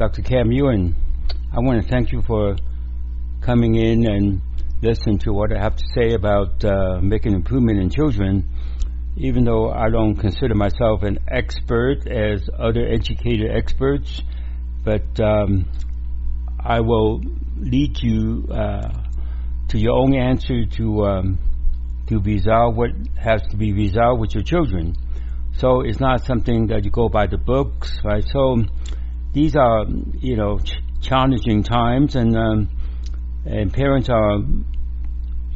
Dr. Kam Yuen. I want to thank you for coming in and listening to what I have to say about uh, making improvement in children. Even though I don't consider myself an expert as other educated experts, but um, I will lead you uh, to your own answer to um, to resolve what has to be resolved with your children. So it's not something that you go by the books, right? So these are, you know, ch- challenging times, and um, and parents are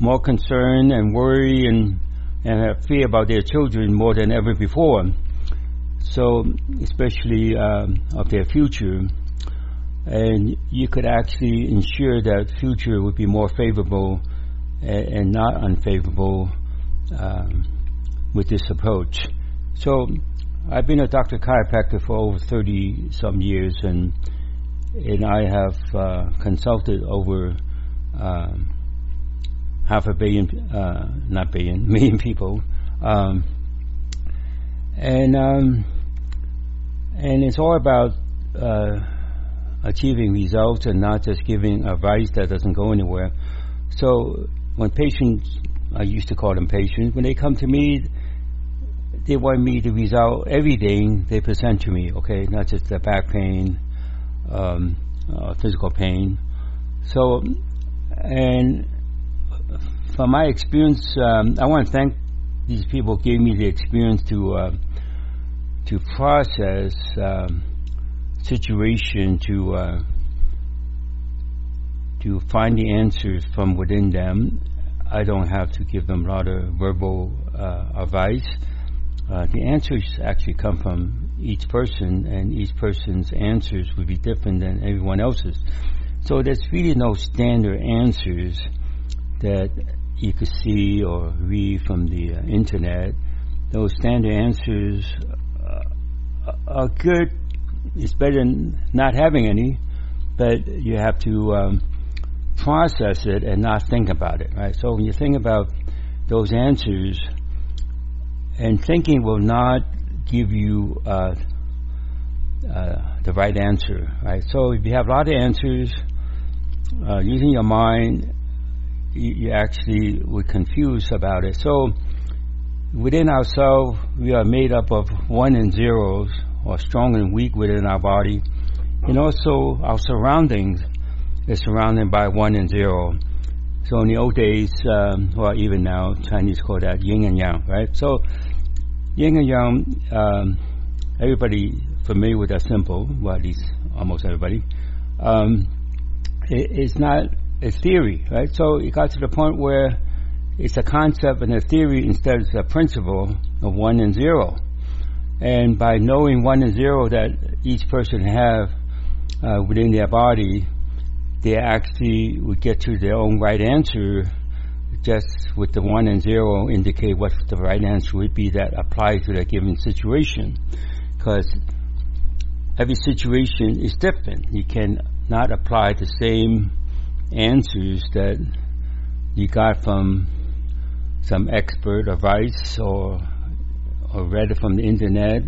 more concerned and worry and and have fear about their children more than ever before. So especially um, of their future, and you could actually ensure that future would be more favorable and, and not unfavorable um, with this approach. So I've been a doctor chiropractor for over 30 some years, and and I have uh, consulted over um, half a billion, uh, not billion, million people, um, and um, and it's all about uh, achieving results and not just giving advice that doesn't go anywhere. So when patients, I used to call them patients, when they come to me they want me to resolve everything they present to me, okay, not just the back pain, um, uh, physical pain. So, and from my experience, um, I want to thank these people gave me the experience to uh, to process um, situation to uh, to find the answers from within them. I don't have to give them a lot of verbal uh, advice uh, the answers actually come from each person, and each person's answers would be different than everyone else's. So there's really no standard answers that you could see or read from the uh, internet. Those standard answers uh, are good. It's better than not having any, but you have to um, process it and not think about it, right? So when you think about those answers, and thinking will not give you uh, uh, the right answer, right? So if you have a lot of answers, uh, using your mind, you, you actually would confuse about it. So within ourselves, we are made up of one and zeros, or strong and weak within our body, and also our surroundings is surrounded by one and zero. So in the old days, um, or even now, Chinese call that yin and yang, right? So yin and yang, um, everybody familiar with that symbol, well, at least almost everybody, um, it, it's not a theory, right? So it got to the point where it's a concept and a theory instead of a principle of one and zero. And by knowing one and zero that each person have uh, within their body, they actually would get to their own right answer just with the one and zero indicate what the right answer would be that applies to that given situation. Because every situation is different. You cannot apply the same answers that you got from some expert advice or or read it from the internet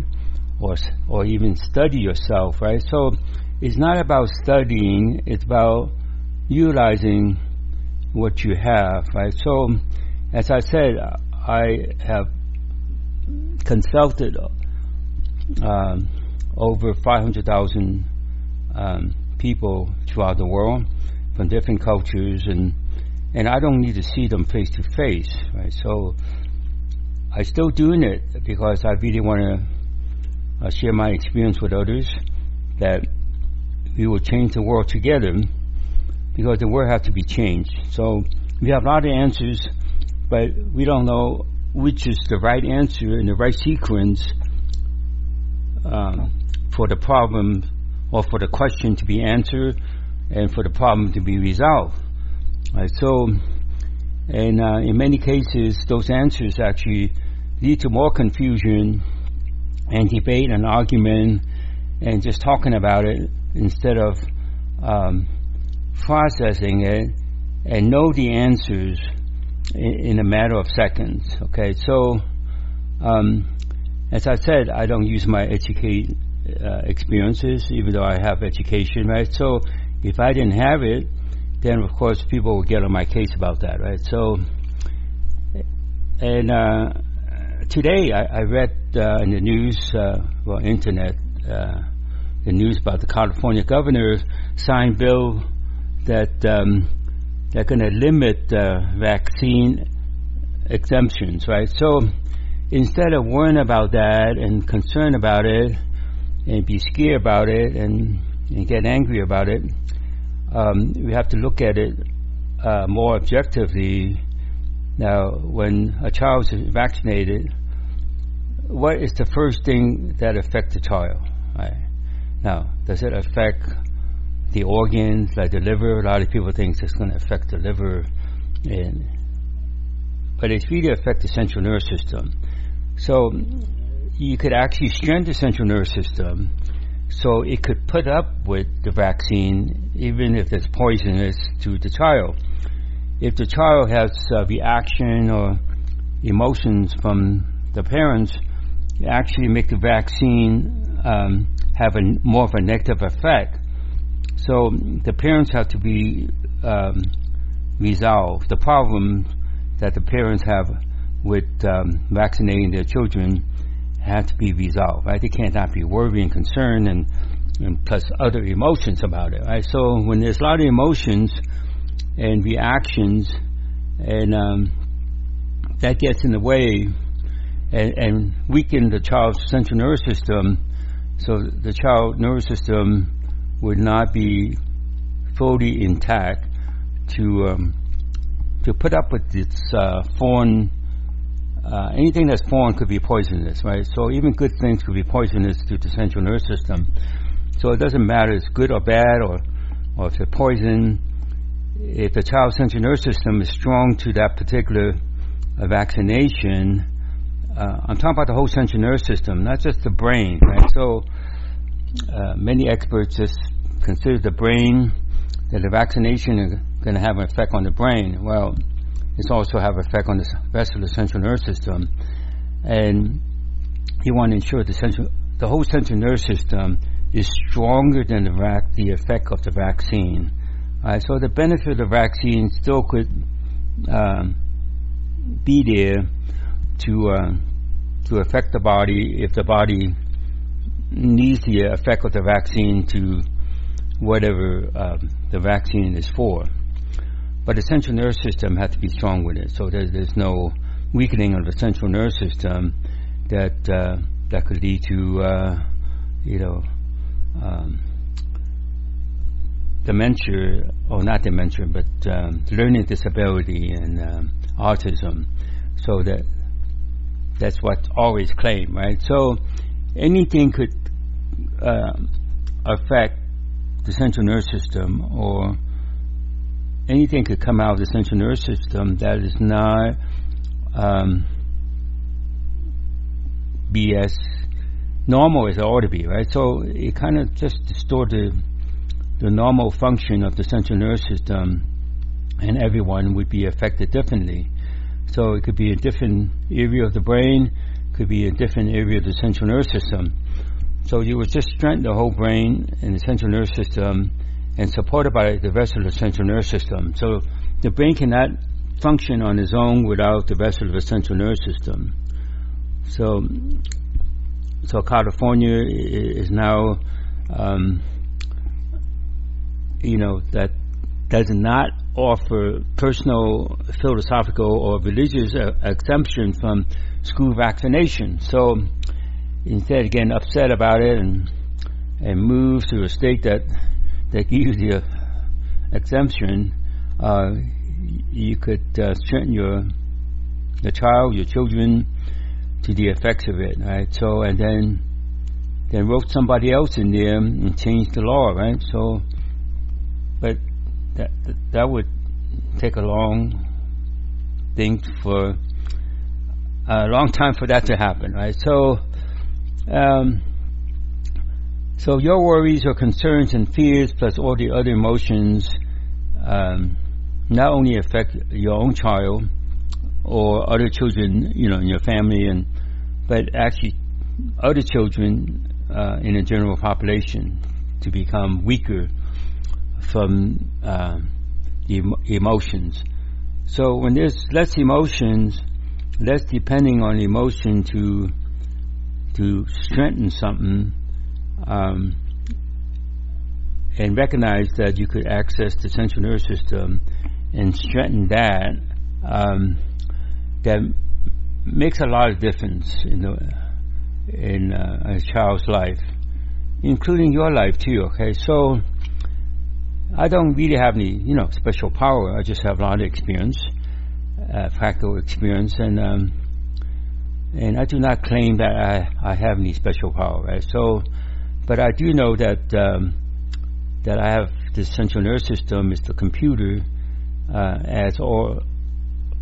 or or even study yourself, right? So it's not about studying, it's about utilizing what you have, right? So, as I said, I have consulted um, over 500,000 um, people throughout the world from different cultures, and and I don't need to see them face to face, right? So, I'm still doing it because I really want to uh, share my experience with others that we will change the world together because the world has to be changed. So we have a lot of answers, but we don't know which is the right answer in the right sequence um, for the problem or for the question to be answered and for the problem to be resolved. Right, so, and uh, in many cases, those answers actually lead to more confusion and debate and argument and just talking about it instead of um, processing it and know the answers in, in a matter of seconds. Okay, so um, as I said, I don't use my educate uh, experiences, even though I have education, right? So if I didn't have it, then of course people would get on my case about that, right? So, and uh, today I, I read uh, in the news, uh, well, internet, uh, the news about the California governor signed bill that um, they're going to limit uh, vaccine exemptions, right? So instead of worrying about that and concerned about it and be scared about it and, and get angry about it, um, we have to look at it uh, more objectively. Now, when a child is vaccinated, what is the first thing that affects the child? Right? Now, does it affect the organs like the liver? A lot of people think it's going to affect the liver, and but it really affects the central nervous system. So you could actually strengthen the central nervous system so it could put up with the vaccine even if it's poisonous to the child. If the child has a reaction or emotions from the parents, actually make the vaccine um, have a more of a negative effect. So the parents have to be um, resolved. The problem that the parents have with um, vaccinating their children have to be resolved, right? They can't not be worried and concerned and, and plus other emotions about it, right? So when there's a lot of emotions and reactions and um, that gets in the way and, and weaken the child's central nervous system, so the child nervous system would not be fully intact to um, to put up with its uh, foreign uh, anything that's foreign could be poisonous, right? So even good things could be poisonous to the central nervous system. So it doesn't matter if it's good or bad or or if it's a poison. If the child's central nervous system is strong to that particular uh, vaccination, uh, I'm talking about the whole central nervous system, not just the brain, right? So uh, many experts just consider the brain that the vaccination is going to have an effect on the brain. Well, it's also have an effect on the rest of the central nervous system, and you want to ensure the central, the whole central nervous system is stronger than the vac- the effect of the vaccine. Right, so the benefit of the vaccine still could um, be there to uh, to affect the body if the body needs the effect of the vaccine to whatever um, the vaccine is for. But the central nervous system has to be strong with it, so there's, there's no weakening of the central nervous system that uh, that could lead to uh, you know um, dementia or not dementia, but um, learning disability and um, autism. So that that's what's always claimed, right? So anything could uh, affect the central nervous system or anything could come out of the central nervous system that is not um, be as normal as it ought to be, right? So it kind of just distorts the, the normal function of the central nervous system, and everyone would be affected differently. So it could be a different area of the brain, could be a different area of the central nervous system. So you would just strengthen the whole brain and the central nervous system and supported by the rest of the central nervous system. So the brain cannot function on its own without the rest of the central nervous system. So, so California is now, um, you know, that does not offer personal, philosophical, or religious uh, exemption from school vaccination. So instead of getting upset about it and and move to a state that that gives you exemption, uh, you could uh, strengthen your the child, your children, to the effects of it, right? So, and then then wrote somebody else in there and changed the law, right? So, but that that, would take a long thing for a long time for that to happen, right? So, um, so your worries or concerns and fears, plus all the other emotions, um, not only affect your own child or other children, you know, in your family, and but actually other children uh, in the general population to become weaker from uh, em- emotions. So when there's less emotions, less depending on emotion to to strengthen something, um, and recognize that you could access the central nervous system and strengthen that, um, that makes a lot of difference in the in uh, a child's life, including your life too. Okay, so I don't really have any, you know, special power. I just have a lot of experience, uh, practical experience, and um, and I do not claim that I, I have any special power. Right? So, but I do know that um, that I have the central nervous system is the computer, uh, as all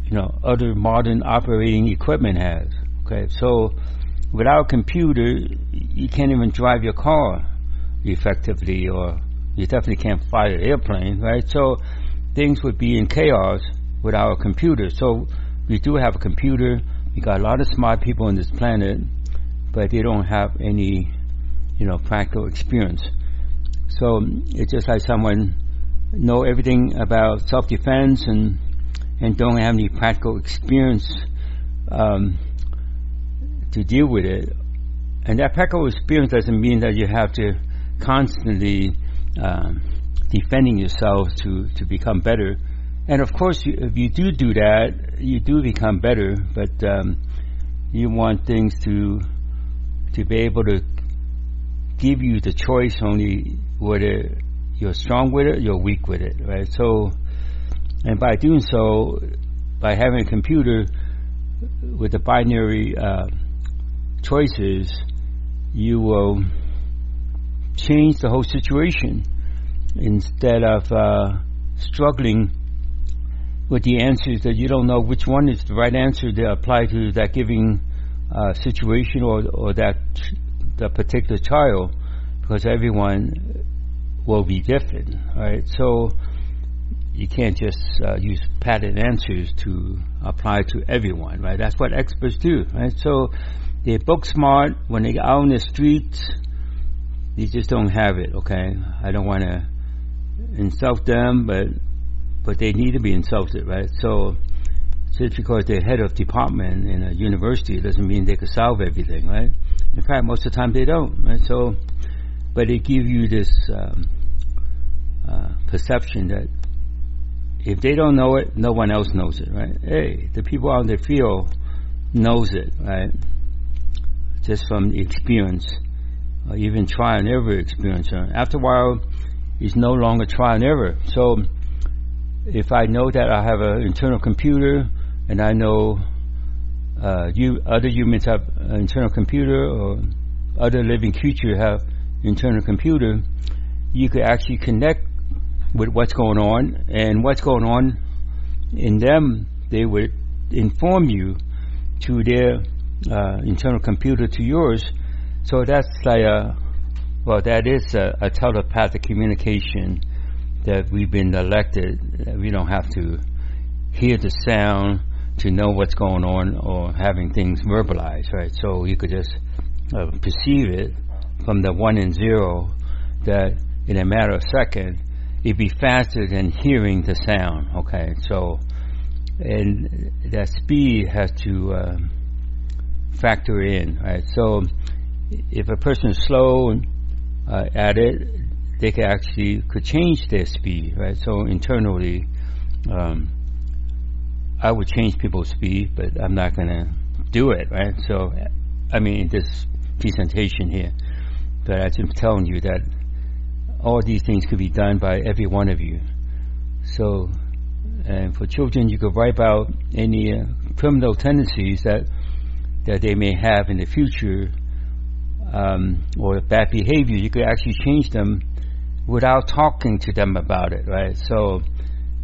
you know other modern operating equipment has. Okay, so without a computer, you can't even drive your car effectively, or you definitely can't fly an airplane, right? So things would be in chaos without a computer. So we do have a computer. We got a lot of smart people on this planet, but they don't have any, you know, practical experience. So it's just like someone know everything about self-defense and and don't have any practical experience um, to deal with it. And that practical experience doesn't mean that you have to constantly um, defending yourself to, to become better. And of course, you, if you do do that, you do become better. But um, you want things to to be able to give you the choice only whether you're strong with it, you're weak with it, right? So, and by doing so, by having a computer with the binary uh, choices, you will change the whole situation instead of uh, struggling with the answers that you don't know which one is the right answer to apply to that given uh, situation or, or that the particular child because everyone will be different, right? So you can't just uh, use pattern answers to apply to everyone, right? That's what experts do, right? So they're book smart when they out on the streets they just don't have it. Okay, I don't want to insult them, but but they need to be insulted, right? So just because they're head of department in a university doesn't mean they can solve everything, right? In fact, most of the time they don't, right? So, but they give you this um, uh, perception that if they don't know it, no one else knows it, right? Hey, the people in the field knows it, right? Just from the experience uh, even trial and error experience. Uh, after a while, it's no longer trial and error. So if I know that I have an internal computer and I know uh, you other humans have an internal computer or other living creatures have internal computer, you could actually connect with what's going on and what's going on in them. They would inform you to their uh, internal computer to yours so that's like a, well, that is a, a telepathic communication that we've been elected. We don't have to hear the sound to know what's going on or having things verbalized, right? So you could just uh, perceive it from the one and zero that in a matter of second it'd be faster than hearing the sound, okay? So, and that speed has to uh, factor in, right? So if a person is slow uh, at it, they can actually could change their speed, right? So internally, um, I would change people's speed, but I'm not going to do it, right? So, I mean, this presentation here, but I'm telling you that all these things could be done by every one of you. So, and for children, you could wipe out any uh, criminal tendencies that that they may have in the future um, or bad behavior, you could actually change them without talking to them about it, right? So,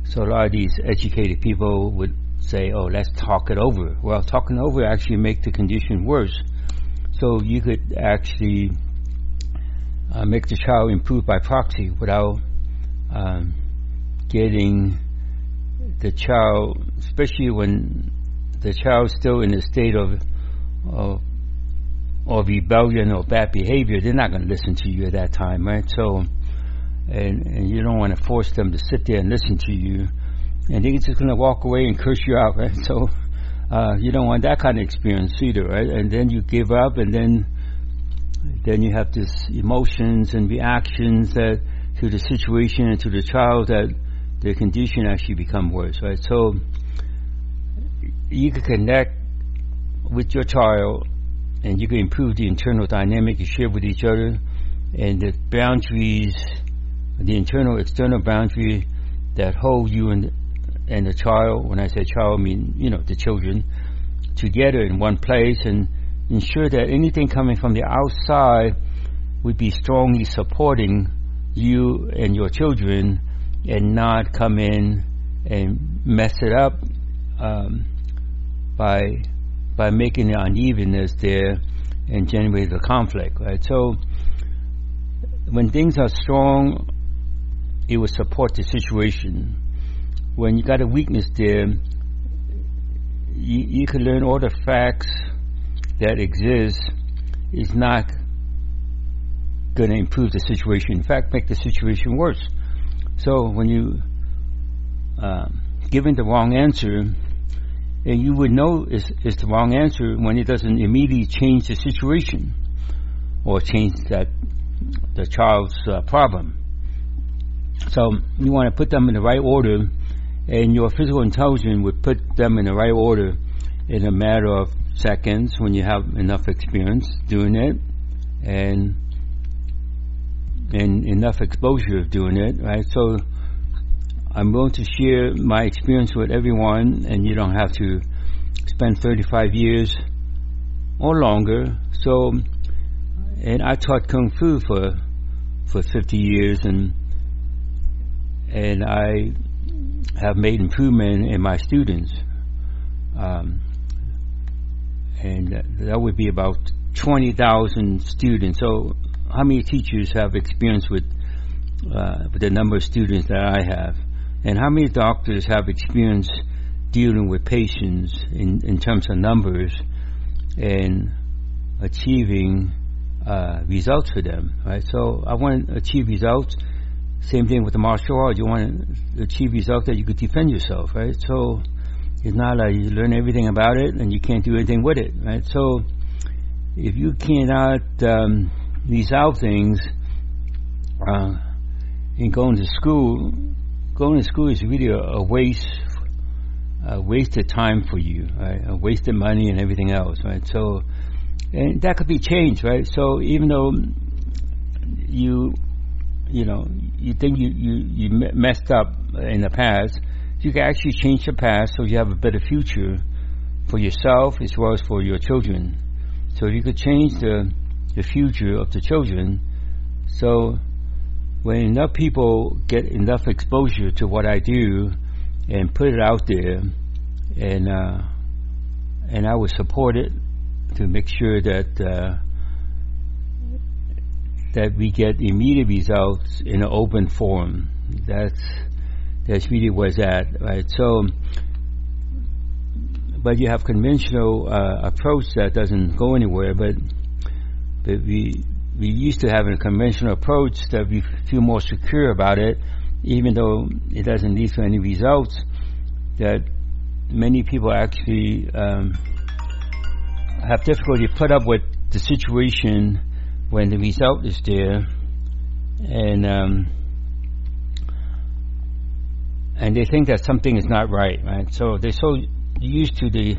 so a lot of these educated people would say, "Oh, let's talk it over." Well, talking over actually make the condition worse. So you could actually uh, make the child improve by proxy without um, getting the child, especially when the child's still in a state of of or rebellion or bad behavior, they're not going to listen to you at that time, right? So, and, and you don't want to force them to sit there and listen to you, and they're just going to walk away and curse you out, right? So, uh, you don't want that kind of experience either, right? And then you give up, and then then you have this emotions and reactions that to the situation and to the child that the condition actually become worse, right? So you can connect with your child and you can improve the internal dynamic you share with each other and the boundaries, the internal external boundary that hold you and and the child. When I say child, I mean you know the children together in one place and ensure that anything coming from the outside would be strongly supporting you and your children and not come in and mess it up um, by by making the unevenness there and generate the conflict, right? So when things are strong, it will support the situation. When you got a weakness there, you, you can learn all the facts that exist. It's not going to improve the situation. In fact, make the situation worse. So when you uh, given the wrong answer, and you would know it's, is the wrong answer when it doesn't immediately change the situation or change that the child's uh, problem. So you want to put them in the right order, and your physical intelligence would put them in the right order in a matter of seconds when you have enough experience doing it, and and enough exposure of doing it, right? So I'm willing to share my experience with everyone, and you don't have to spend 35 years or longer. So, and I taught kung fu for for 50 years, and and I have made improvement in my students. Um, and that, would be about 20,000 students. So, how many teachers have experience with, uh, with the number of students that I have? And how many doctors have experience dealing with patients in, in terms of numbers and achieving uh, results for them, right? So I want to achieve results. Same thing with the martial arts. You want to achieve results that you could defend yourself, right? So it's not like you learn everything about it and you can't do anything with it, right? So if you cannot um, resolve things uh, in going to school, going to school is really a, a waste, a wasted time for you, right? A wasted money and everything else, right? So, and that could be changed, right? So even though you, you know, you think you you you messed up in the past, you can actually change the past so you have a better future for yourself as well as for your children. So you could change the the future of the children, so when enough people get enough exposure to what I do and put it out there, and uh, and I would support it to make sure that uh, that we get immediate results in an open forum. That's that's really where at, right? So, but you have conventional uh, approach that doesn't go anywhere, but but we we used to have a conventional approach that we feel more secure about it, even though it doesn't lead to any results. That many people actually um, have difficulty put up with the situation when the result is there, and um, and they think that something is not right, right? So they're so used to the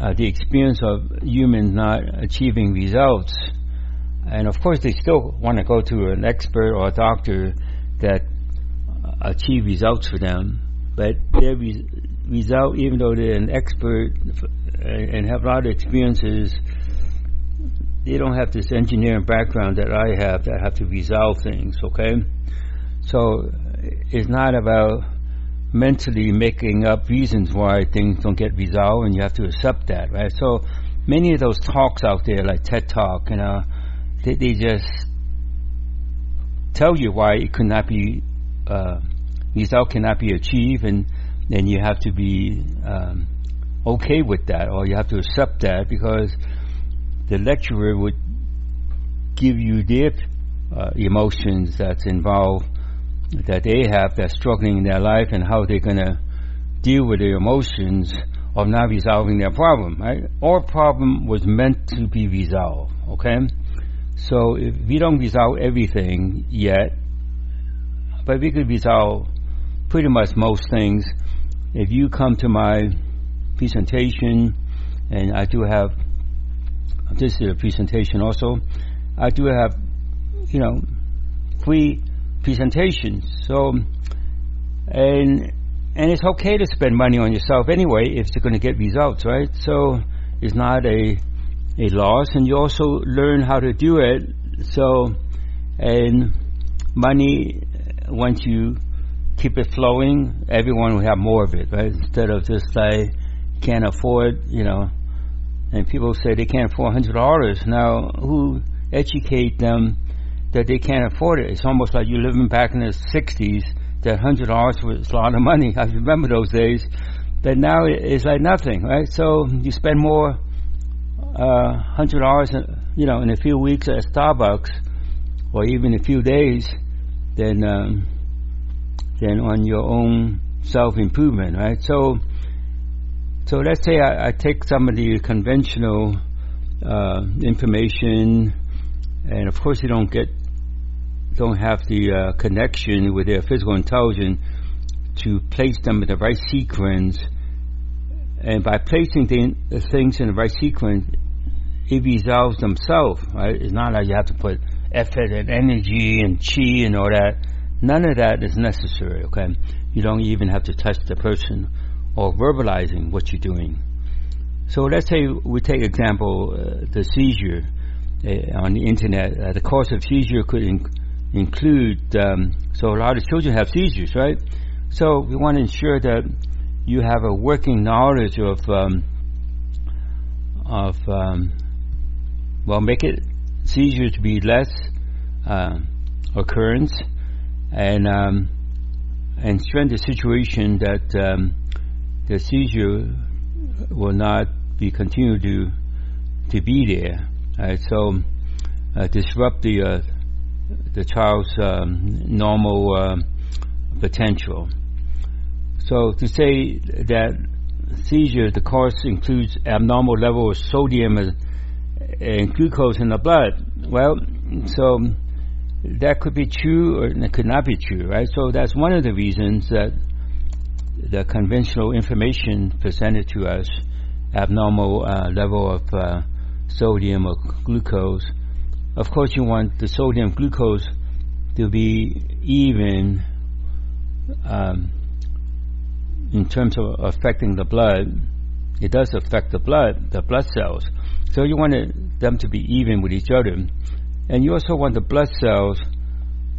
uh, the experience of humans not achieving results and of course, they still want to go to an expert or a doctor that uh, achieve results for them. But their re- result, even though they're an expert and have a lot of experiences, they don't have this engineering background that I have that have to resolve things. Okay, so it's not about mentally making up reasons why things don't get resolved, and you have to accept that, right? So many of those talks out there, like TED Talk, you know they, they just tell you why it could not be uh, result cannot be achieved, and then you have to be um, okay with that, or you have to accept that because the lecturer would give you their uh, emotions that's involved that they have that's struggling in their life and how they're going to deal with their emotions of not resolving their problem, right? Our problem was meant to be resolved, okay? So if we don't resolve everything yet, but we could resolve pretty much most things. If you come to my presentation, and I do have this is a presentation also, I do have, you know, free presentations. So, and and it's okay to spend money on yourself anyway if you're going to get results, right? So it's not a a loss, and you also learn how to do it. So, and money uh, once you keep it flowing, everyone will have more of it, right? Instead of just like can't afford, you know, and people say they can't afford hundred dollars. Now, who educate them that they can't afford it? It's almost like you're living back in the '60s that hundred dollars was a lot of money. I remember those days. But now it's like nothing, right? So you spend more uh, hundred dollars, you know, in a few weeks at Starbucks, or even a few days, than um, than on your own self improvement, right? So, so let's say I, I take some of the conventional uh, information, and of course you don't get don't have the uh, connection with their physical intelligence to place them in the right sequence. And by placing the things in the right sequence, it resolves themselves. Right? It's not like you have to put effort and energy and chi and all that. None of that is necessary. Okay, you don't even have to touch the person or verbalizing what you're doing. So let's say we take example uh, the seizure uh, on the internet. Uh, the cause of seizure could inc- include, um, so a lot of children have seizures, right? So we want to ensure that you have a working knowledge of, um, of um, well, make it seizures to be less uh, occurrence, and um, and strengthen the situation that um, the seizure will not be continued to to be there. Right? So uh, disrupt the uh, the child's um, normal uh, potential. So to say that seizure, the cause includes abnormal level of sodium and glucose in the blood. Well, so that could be true or it could not be true, right? So that's one of the reasons that the conventional information presented to us, abnormal uh, level of uh, sodium or glucose, of course, you want the sodium glucose to be even um, in terms of affecting the blood. It does affect the blood, the blood cells. So you want them to be even with each other. And you also want the blood cells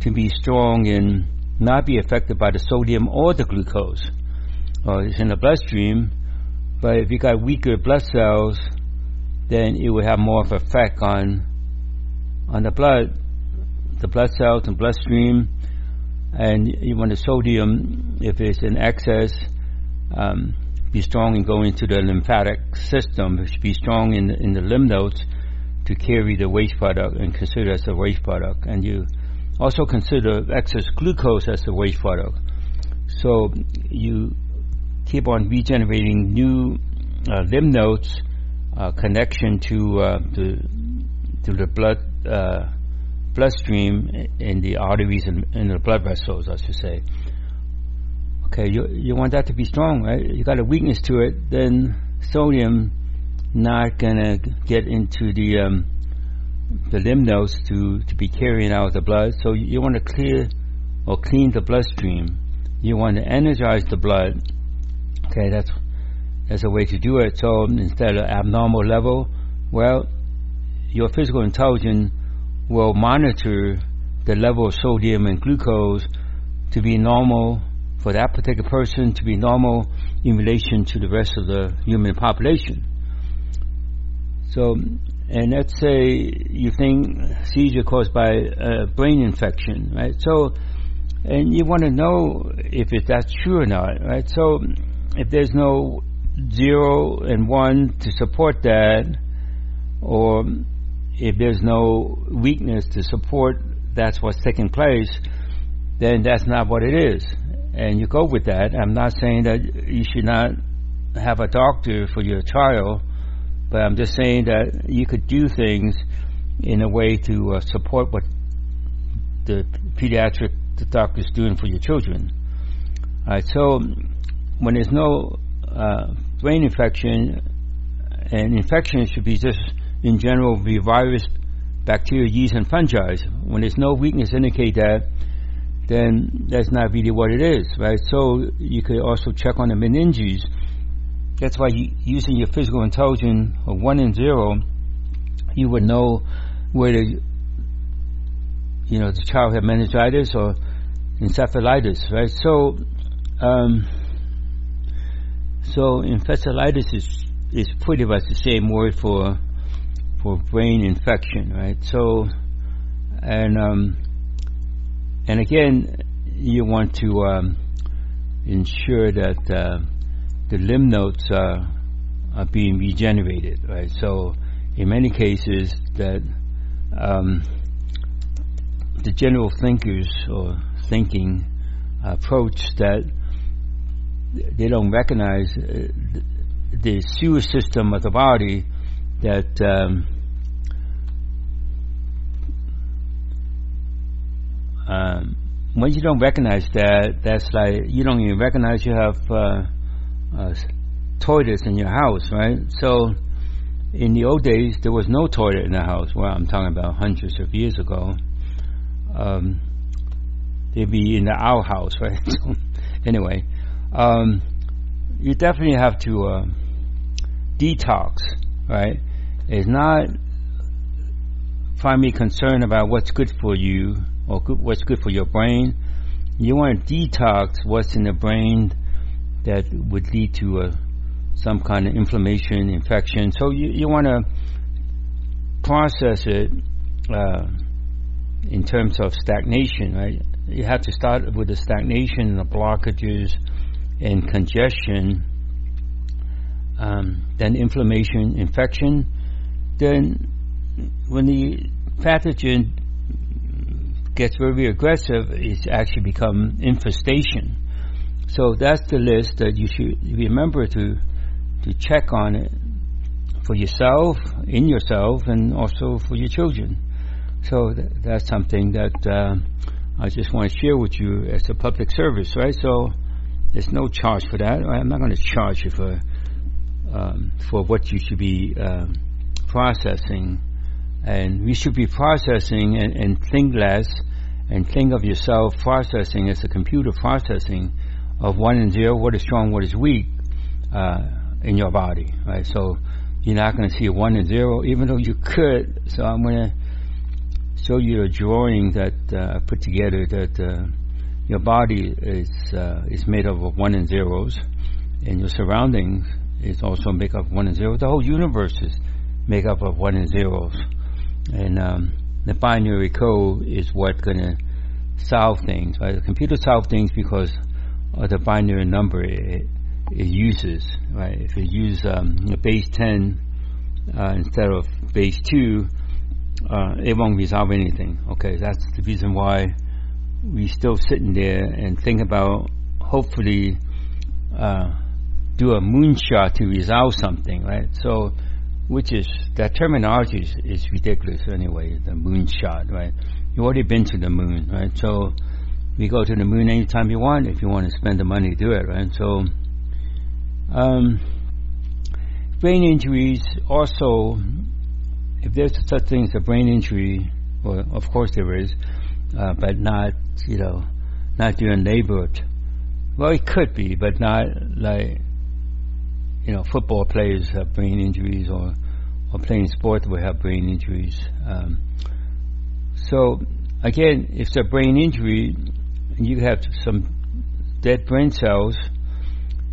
to be strong and not be affected by the sodium or the glucose. Uh, it's in the bloodstream, but if you got weaker blood cells, then it will have more of an effect on on the blood, the blood cells and bloodstream, and you want the sodium, if it's in excess, um, be strong and go into the lymphatic system. Be strong in the, in the lymph nodes to carry the waste product and consider as a waste product. And you also consider excess glucose as a waste product. So you keep on regenerating new uh, lymph nodes uh, connection to uh, the to the blood uh, bloodstream in the arteries and in the blood vessels, I should say. Okay, you you want that to be strong, right? You got a weakness to it, then sodium not gonna get into the um, the lymph nodes to to be carrying out the blood. So you, you want to clear or clean the bloodstream. You want to energize the blood. Okay, that's that's a way to do it. So instead of abnormal level, well, your physical intelligence will monitor the level of sodium and glucose to be normal for that particular person to be normal in relation to the rest of the human population. So, and let's say you think seizure caused by a brain infection, right? So, and you want to know if it's that's true or not, right? So, if there's no zero and one to support that, or if there's no weakness to support that's what's taking place, then that's not what it is. And you go with that. I'm not saying that you should not have a doctor for your child, but I'm just saying that you could do things in a way to uh, support what the pediatric the is doing for your children. All right, so when there's no uh, brain infection, and infection should be just in general be virus, bacteria, yeast, and fungi. When there's no weakness indicate that, then that's not really what it is, right? So you could also check on the meninges. That's why using your physical intelligence of one and zero, you would know whether you know the child had meningitis or encephalitis, right? So, um, so encephalitis is is pretty much the same word for for brain infection, right? So, and um, and again, you want to um, ensure that uh, the lymph nodes are, are being regenerated, right? So, in many cases, that um, the general thinkers or thinking approach that they don't recognize uh, the sewer system of the body that um, um, once you don't recognize that, that's like you don't even recognize you have uh, uh, toilets in your house, right? So in the old days, there was no toilet in the house. Well, I'm talking about hundreds of years ago. Um, they'd be in the outhouse, right? so, anyway, um, you definitely have to uh, detox, right? It's not primarily concerned about what's good for you or good, what's good for your brain. You want to detox what's in the brain that would lead to a, some kind of inflammation, infection. So you, you want to process it uh, in terms of stagnation, right? You have to start with the stagnation, the blockages, and congestion, um, then inflammation, infection. Then, when the pathogen gets very aggressive, it's actually become infestation. So that's the list that you should remember to to check on it for yourself, in yourself, and also for your children. So th- that's something that uh, I just want to share with you as a public service, right? So there's no charge for that. I'm not going to charge you for um, for what you should be uh, processing and we should be processing and, and think less and think of yourself processing as a computer processing of one and zero, what is strong, what is weak uh, in your body, right? So you're not going to see one and zero, even though you could. So I'm going to show you a drawing that uh, I put together that uh, your body is uh, is made up of one and zeros, and your surroundings is also made up of one and zero. The whole universe is made up of one and zeros and um, the binary code is what going to solve things. Right? The computer solves things because of the binary number it, it uses. Right? If it uses um, base 10 uh, instead of base 2, uh, it won't resolve anything. Okay, that's the reason why we still sitting there and think about hopefully uh, do a moonshot to resolve something, right? So which is that terminology is, is ridiculous anyway. The moonshot, right? You've already been to the moon, right? So we go to the moon anytime you want if you want to spend the money do it, right? So um, brain injuries also, if there's such thing as a brain injury, well, of course there is, uh, but not you know, not during labor. Well, it could be, but not like you know, football players have brain injuries or, or playing sport will have brain injuries. Um, so again, if it's a brain injury, you have some dead brain cells,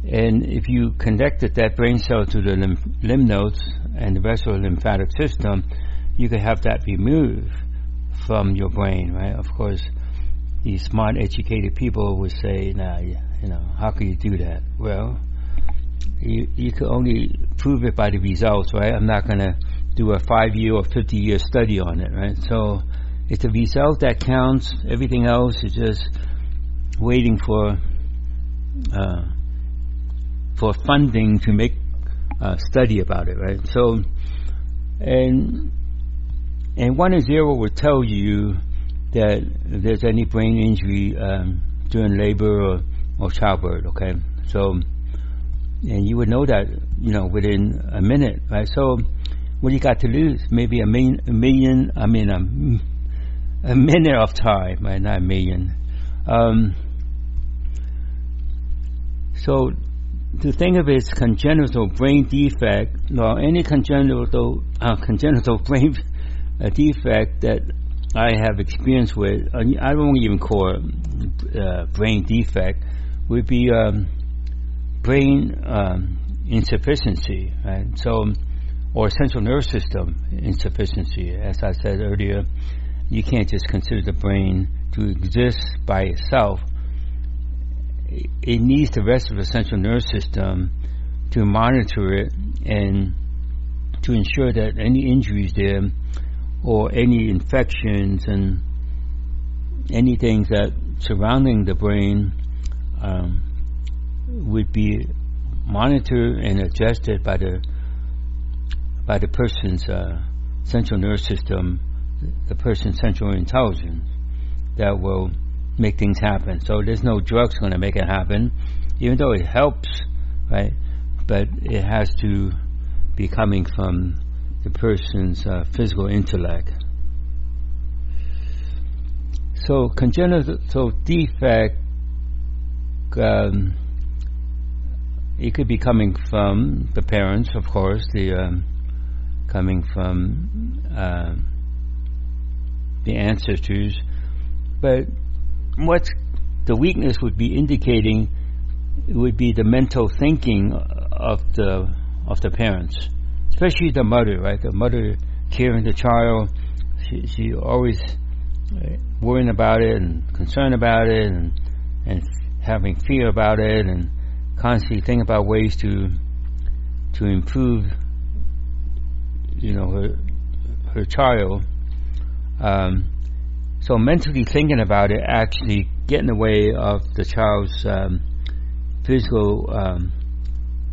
and if you connected that brain cell to the lymph, lymph nodes and the rest of the lymphatic system, you could have that removed from your brain, right? Of course, these smart, educated people would say, "Nah, you know, how can you do that?" Well, you you can only prove it by the results, right? I'm not going to do a five year or 50 year study on it, right? So it's the result that counts. Everything else is just waiting for uh, for funding to make a study about it, right? So, and and one and zero will tell you that if there's any brain injury um, during labor or, or childbirth, okay? So, and you would know that, you know, within a minute, right? So, what do you got to lose? Maybe a million, a million I mean, a, a minute of time, right? Not a million. Um, so, to think of it as congenital brain defect, or any congenital uh, congenital brain uh, defect that I have experience with, uh, I don't even call it uh, brain defect, would be um, brain um, insufficiency, right? So, or central nervous system insufficiency. As I said earlier, you can't just consider the brain to exist by itself. It needs the rest of the central nervous system to monitor it and to ensure that any injuries there or any infections and anything that surrounding the brain um, would be monitored and adjusted by the by the person's uh, central nervous system, the person's central intelligence that will make things happen. So there's no drugs going to make it happen, even though it helps, right? But it has to be coming from the person's uh, physical intellect. So congenital defect, um, it could be coming from the parents, of course, the um, coming from uh, the ancestors, but what the weakness would be indicating would be the mental thinking of the of the parents especially the mother, right? The mother caring the child, she she always uh, worrying about it and concerned about it and and having fear about it and constantly thinking about ways to to improve, you know, her her child. Um, so mentally thinking about it actually get in the way of the child's um, physical um,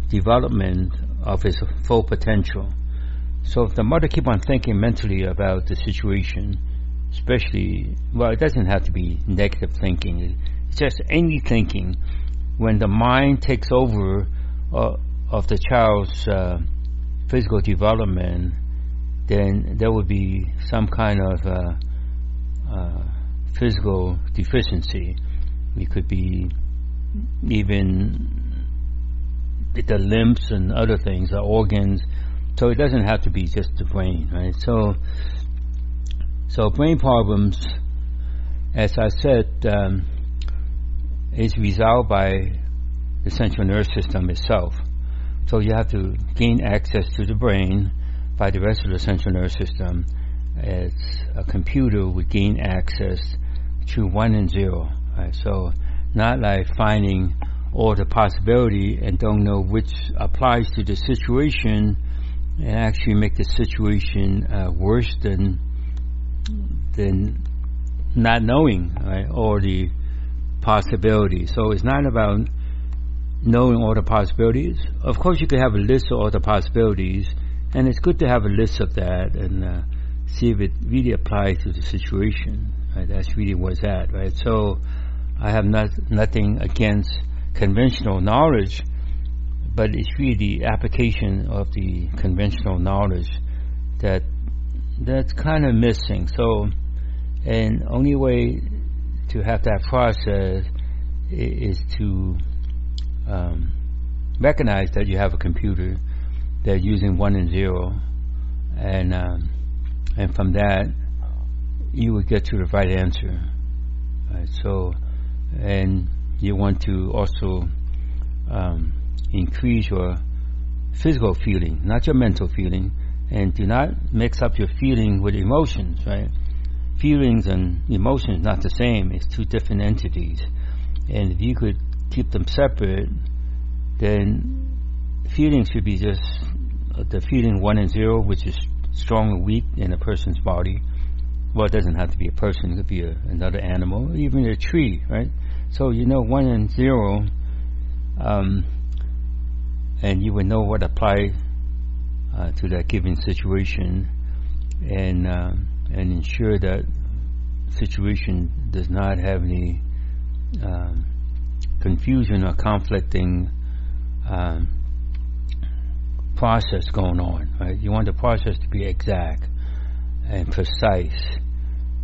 development of his full potential. So if the mother keep on thinking mentally about the situation, especially, well, it doesn't have to be negative thinking. It's just any thinking. When the mind takes over uh, of the child's uh, physical development, then there would be some kind of uh, uh physical deficiency. It could be even the limbs and other things, the organs. So it doesn't have to be just the brain, right? So, so brain problems, as I said, um, is resolved by the central nervous system itself. So you have to gain access to the brain by the rest of the central nervous system. As a computer would gain access to one and zero. Right? So not like finding or the possibility and don't know which applies to the situation and actually make the situation uh, worse than than not knowing right, or the possibilities. So it's not about knowing all the possibilities. Of course, you could have a list of all the possibilities, and it's good to have a list of that and uh, see if it really applies to the situation. Right? That's really what's at, right? So I have not nothing against conventional knowledge, but it's really the application of the conventional knowledge that that's kind of missing. So, and only way to have that process is to um, recognize that you have a computer that's using one and zero, and um, and from that you would get to the right answer. Right? So, and you want to also um, increase your physical feeling, not your mental feeling, and do not mix up your feeling with emotions, right? Feelings and emotions not the same. It's two different entities. And if you could keep them separate, then feelings should be just the feeling one and zero, which is strong or weak in a person's body. Well, it doesn't have to be a person; it could be a, another animal, even a tree, right? So you know one and zero, um, and you would know what apply uh, to that given situation, and uh, and ensure that situation does not have any um, confusion or conflicting um, process going on. Right? You want the process to be exact and precise,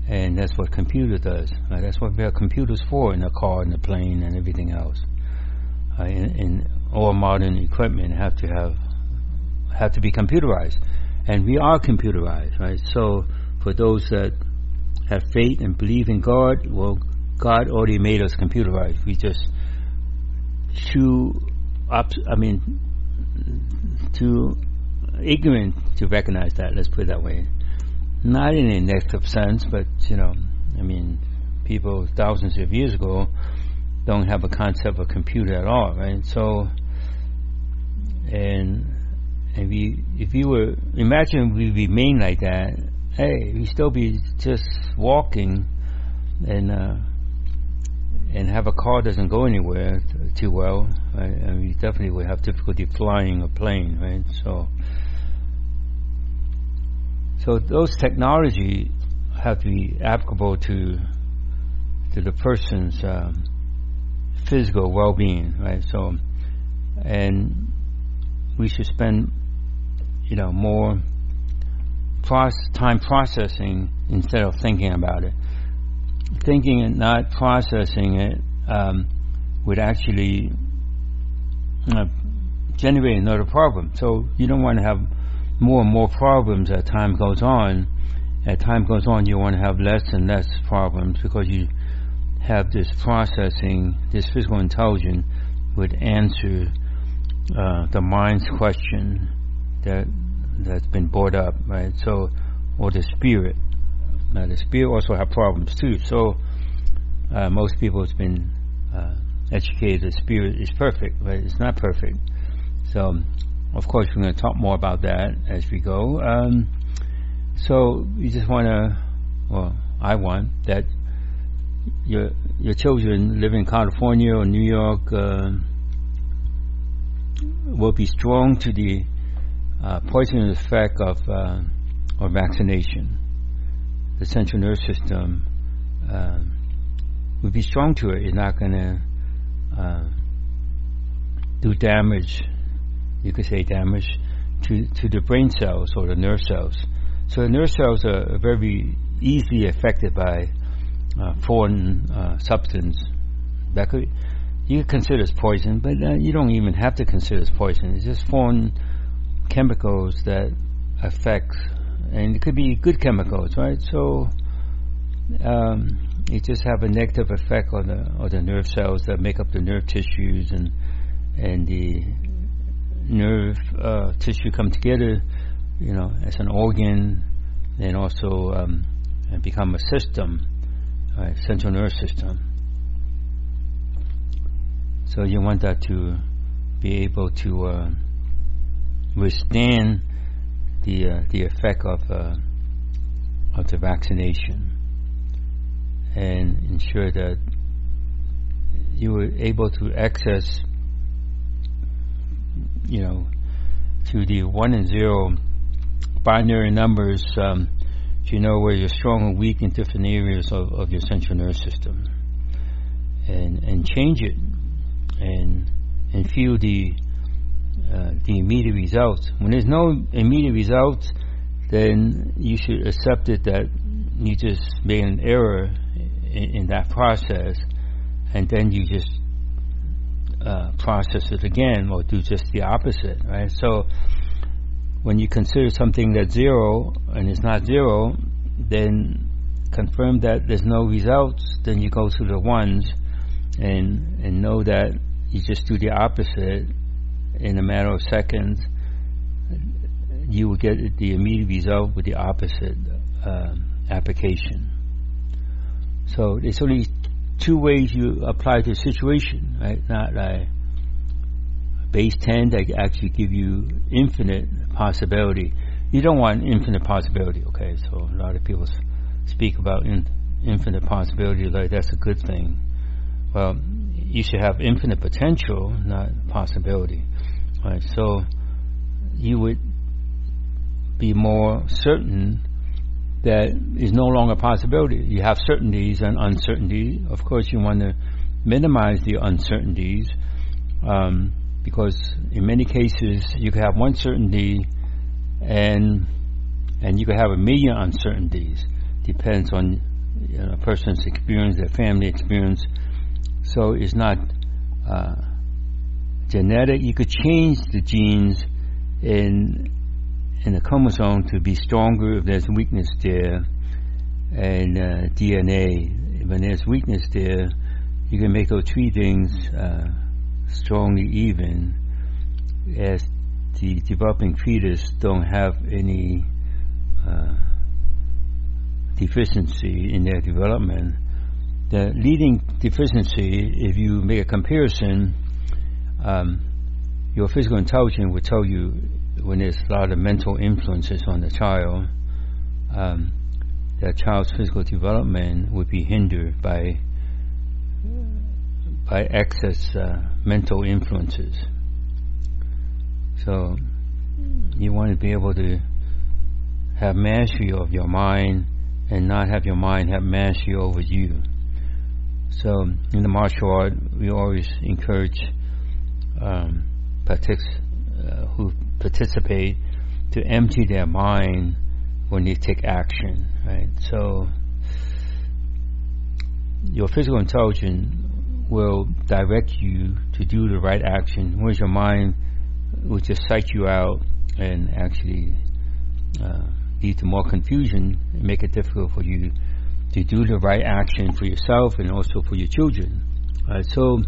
and that's what computer does. Right? That's what we have computers for in the car in the plane and everything else. Uh, and, all modern equipment have to have have to be computerized, and we are computerized, right? So for those that have faith and believe in God, well, God already made us computerized. We just too. I mean, too ignorant to recognize that. Let's put it that way. Not in a negative sense, but you know, I mean, people thousands of years ago don't have a concept of computer at all, right? So, and if you if you were imagine we remain like that, hey, we still be just walking and uh, and have a car doesn't go anywhere t- too well. Right? And we definitely would have difficulty flying a plane, right? So, so those technology have to be applicable to to the person's um, physical well-being, right? So, and we should spend, you know, more time processing instead of thinking about it. Thinking and not processing it um, would actually uh, generate another problem. So you don't want to have more and more problems as time goes on. As time goes on, you want to have less and less problems because you have this processing, this physical intelligence would answer uh, the mind's question that that's been brought up, right? So, or the spirit. Now, the spirit also have problems too. So, uh, most people has been uh, educated the spirit is perfect, right? It's not perfect. So, of course, we're going to talk more about that as we go. Um, so, you just want to, well, I want that your your children live in California or New York uh, will be strong to the uh, poisonous effect of uh, vaccination. The central nervous system uh, would be strong to it. It's not going to uh, do damage. You could say damage to to the brain cells or the nerve cells. So the nerve cells are very easily affected by uh, foreign uh, substance. That could you consider as poison, but you don't even have to consider as poison. It's just foreign chemicals that affect, and it could be good chemicals, right? So um, it just have a negative effect on the on the nerve cells that make up the nerve tissues and and the nerve uh, tissue come together, you know, as an organ, and also um, and become a system, right, central nervous system. So you want that to be able to uh, withstand the uh, the effect of uh, of the vaccination and ensure that you were able to access you know to the one and zero binary numbers um, to know where you're strong and weak in different areas of, of your central nervous system and and change it and and feel the uh, the immediate results. When there's no immediate results, then you should accept it that you just made an error in, in that process, and then you just uh, process it again or do just the opposite, right? So when you consider something that's zero and it's not zero, then confirm that there's no results, then you go to the ones and and know that you just do the opposite in a matter of seconds, you will get the immediate result with the opposite uh, application. So there's only two ways you apply the situation, right? Not like base 10 that actually give you infinite possibility. you don't want infinite possibility. Okay, so a lot of people speak about in, infinite possibility like that's a good thing. Well, you should have infinite potential, not possibility. Right, so you would be more certain that is no longer a possibility. You have certainties and uncertainty. Of course, you want to minimize the uncertainties um, because in many cases you could have one certainty and and you could have a million uncertainties. Depends on you know, a person's experience, their family experience. So it's not uh, genetic. You could change the genes in in the chromosome to be stronger if there's weakness there, and uh, DNA. When there's weakness there, you can make those three things uh, strongly even, as the developing fetus don't have any uh, deficiency in their development. The leading deficiency, if you make a comparison, um, your physical intelligence will tell you when there's a lot of mental influences on the child, um, child's physical development would be hindered by by excess uh, mental influences. So you want to be able to have mastery of your mind and not have your mind have mastery over you. So in the martial art, we always encourage um, partic- uh, who participate to empty their mind when they take action, right? So your physical intelligence will direct you to do the right action, whereas your mind will just psych you out and actually uh, lead to more confusion and make it difficult for you to do the right action for yourself and also for your children. Uh, so,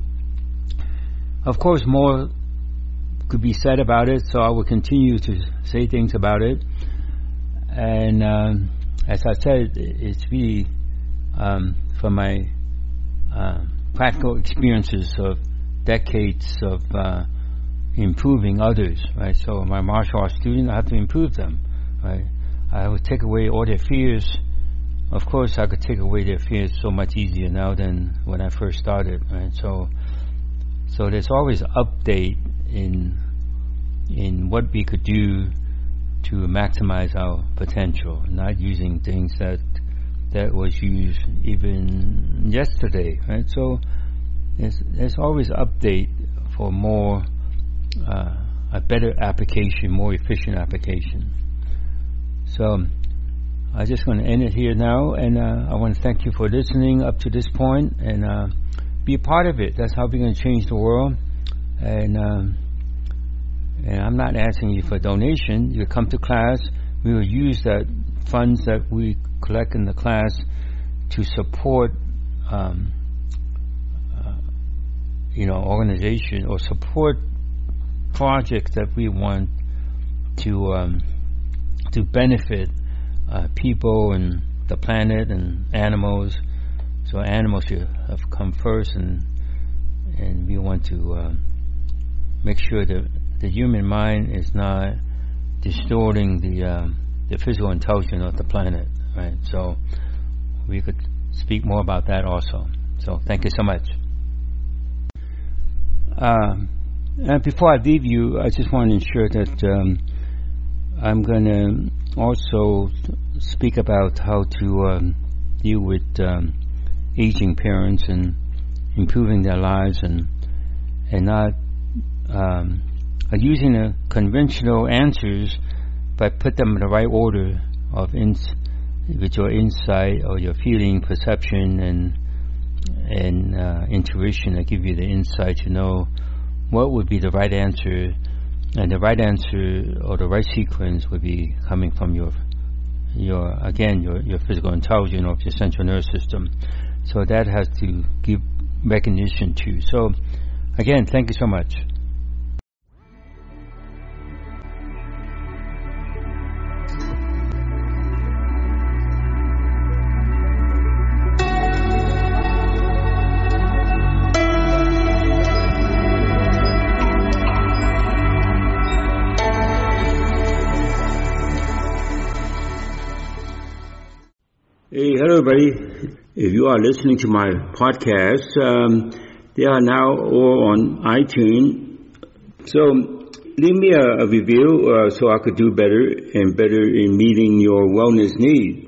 of course, more could be said about it, so I will continue to say things about it. And um, as I said, it's really um, from my uh, practical experiences of decades of uh, improving others, right? So my martial arts students, I have to improve them, right? I would take away all their fears. Of course, I could take away their fears so much easier now than when I first started, right? So, so there's always update in in what we could do to maximize our potential, not using things that that was used even yesterday, right? So there's there's always update for more uh, a better application, more efficient application. So I'm just going to end it here now, and uh, I want to thank you for listening up to this point, and uh, be a part of it. That's how we're going to change the world, and. Um, and I'm not asking you for a donation. You come to class. We will use that funds that we collect in the class to support, um, uh, you know, organization or support projects that we want to um, to benefit uh, people and the planet and animals. So animals should have come first, and and we want to uh, make sure that the human mind is not distorting the um, the physical intelligence of the planet, right? So we could speak more about that also. So thank you so much. And before I leave you, I just want to ensure that um, I'm going to also speak about how to um, deal with um, aging parents and improving their lives and and not um, using the conventional answers, but put them in the right order of ins- with your insight or your feeling, perception, and and uh, intuition that give you the insight to know what would be the right answer, and the right answer or the right sequence would be coming from your your again your your physical intelligence of your central nervous system. So that has to give recognition to. So again, thank you so much. If you are listening to my podcast, um, they are now all on iTunes. So leave me a, a review uh, so I could do better and better in meeting your wellness needs.